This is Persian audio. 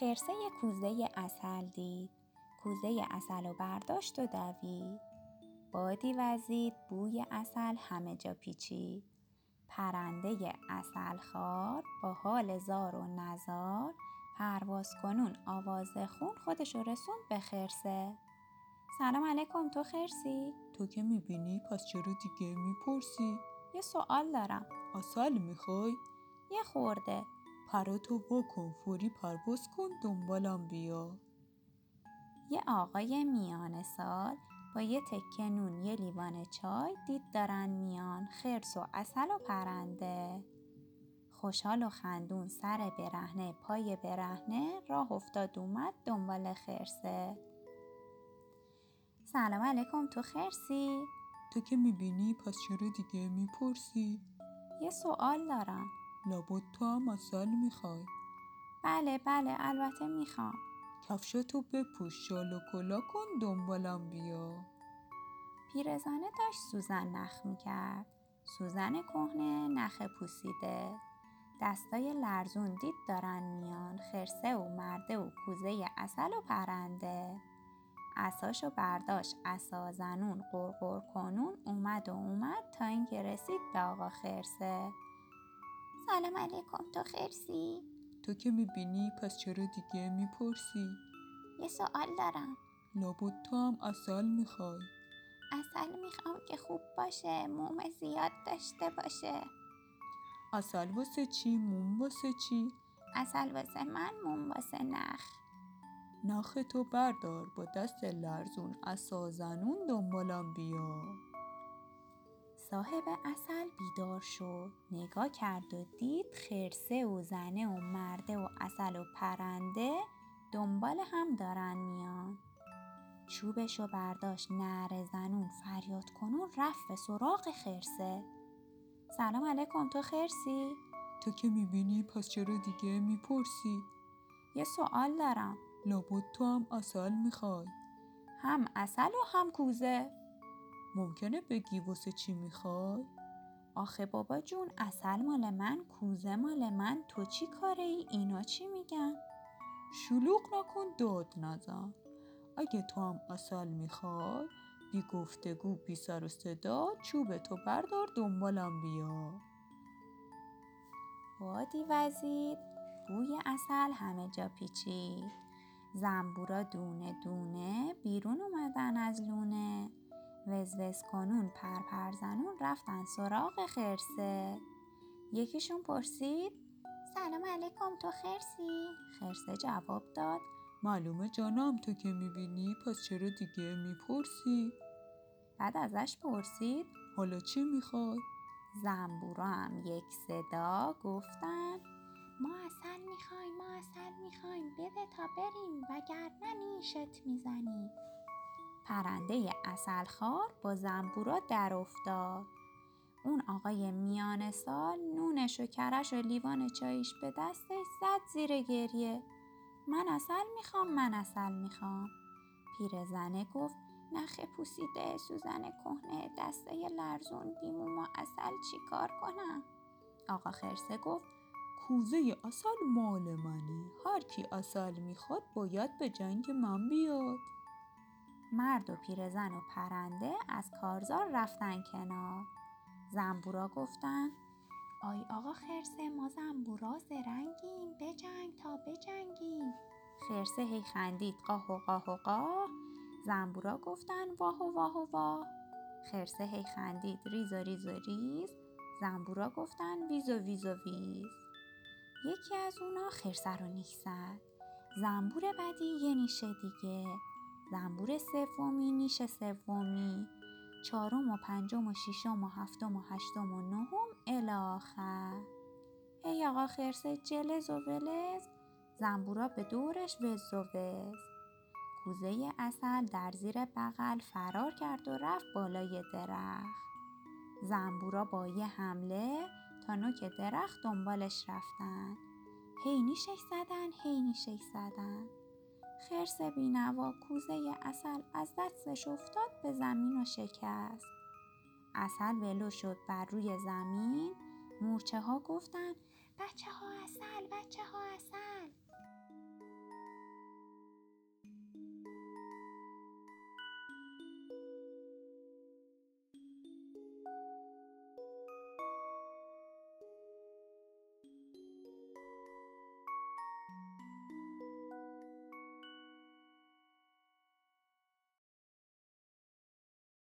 خرسه کوزه اصل دید. کوزه اصل و برداشت و دوید. بادی وزید بوی اصل همه جا پیچید. پرنده اصل خار با حال زار و نزار پرواز کنون آواز خون خودشو رسوند به خرسه. سلام علیکم تو خرسی؟ تو که می‌بینی؟ پس چرا دیگه می‌پرسی؟ یه سوال دارم. اصل می‌خوای؟ یه خورده. پراتو بکن فوری پرواز کن دنبالم بیا. یه آقای میان سال با یه تکه نون یه لیوان چای دید دارن میان. خرس و اصل و پرنده. خوشحال و خندون سر برهنه پای برهنه. راه افتاد اومد دنبال خرسه. سلام علیکم تو خرسی؟ تو که می‌بینی؟ پس چرا دیگه می‌پرسی؟ یه سوال دارم. لابد تو هم اصل می‌خوای. بله بله البته می‌خوام. کفشاتو بپوش شال و کلا کن دنبالم بیا. پیرزنه داشت سوزن نخ می‌کرد. سوزن کهنه نخ پوسیده. دستای لرزون دید دارن میان. خرسه و مرده و کوزه اصل و پرنده. اساشو برداشت اسا زنون قرقر کنون اومد و اومد تا اینکه رسید به آقا خرسه. سلام علیکم تو خرسی؟ تو که می‌بینی پس چرا دیگه می‌پرسی؟ یه سوال دارم لابد تو هم اصل می‌خوای اصل می‌خوام که خوب باشه موم زیاد داشته باشه اصل واسه چی؟ موم واسه چی؟ اصل واسه من موم واسه نخ نخ تو بردار با دست لرزون اسا زنون دنبالم بیا صاحب اصل بیدار شد. نگاه کرد و دید خرسه و زنه و مرده و اصل و پرنده دنبال هم دارن میان. چوبشو برداشت نره زنون فریاد کنون رفت به سراغ خرسه. سلام علیکم تو خرسی؟ تو که می‌بینی؟ پس چرا دیگه می‌پرسی؟ یه سوال دارم. لابد تو هم اصل می‌خوای. هم اصل و هم کوزه. ممکنه بگی واسه چی می‌خوای؟ آخه بابا جون اصل مال من کوزه مال من. تو چی کاره ای؟ اینا چی میگن؟ شلوغ نکن داد نزن. اگه تو هم اصل می‌خوای بی گفتگو بی سر و صدا چوب تو بردار دنبالم بیا. بادی وزید بوی اصل همه جا پیچید. زنبورا دونه دونه بیرون اومدن از لونه. وزوز کنون پر پر زنون رفتن سراغ خرسه یکیشون پرسید سلام علیکم تو خرسی؟ خرسه جواب داد معلومه جانم تو که می‌بینی پس چرا دیگه می‌پرسی؟ بعد ازش پرسید حالا چی می‌خوای؟ زنبورا هم یک صدا گفتن ما اصل می‌خوایم ما اصل می‌خوایم بده تا بریم وگرنه نیشت می‌زنیم پرنده اصل خار با زنبورا در افتاد. اون آقای میان سال نونش و و لیوان چایش به دستش زد زیر گریه. من اصل می‌خوام من اصل می‌خوام. پیرزنه گفت نخ پوسیده سوزن کهنه دسته لرزون دیمو ما اصل چی کار کنم؟ آقا خرسه گفت کوزه اصل مال منه. هر کی اصل می‌خواد باید به جنگ من بیاد. مرد و پیرزن و پرنده از کارزار رفتن کنار. زنبورا گفتن آی آقا خرسه ما زنبورا زرنگیم بجنگ تا بجنگیم. خرسه هی خندید قاه و قاه و قاه. زنبورا گفتن واه و واه و واه. خرسه هی خندید ریز و ریز و ریز. زنبورا گفتن ویز و ویز و ویز. یکی از اونا خرسه رو نیش زد. زنبور بعدی یه نیشه دیگه. زنبور سومی نیش سومی. چهارم و پنجم و ششم و هفتم و هشتم و نهم الاخر هی آقا خرسه جلز و ولز زنبورا به دورش وز و وز. کوزه اصل در زیر بغل فرار کرد و رفت بالای درخت. زنبورا با یه حمله تا نوک درخت دنبالش رفتن. هی نیشش زدن هی نیشش زدن. خرس بینوا کوزه اصل از دستش افتاد به زمین و شکست. اصل ولو شد بر روی زمین. مورچه ها گفتن بچه ها اصل بچه ها اصل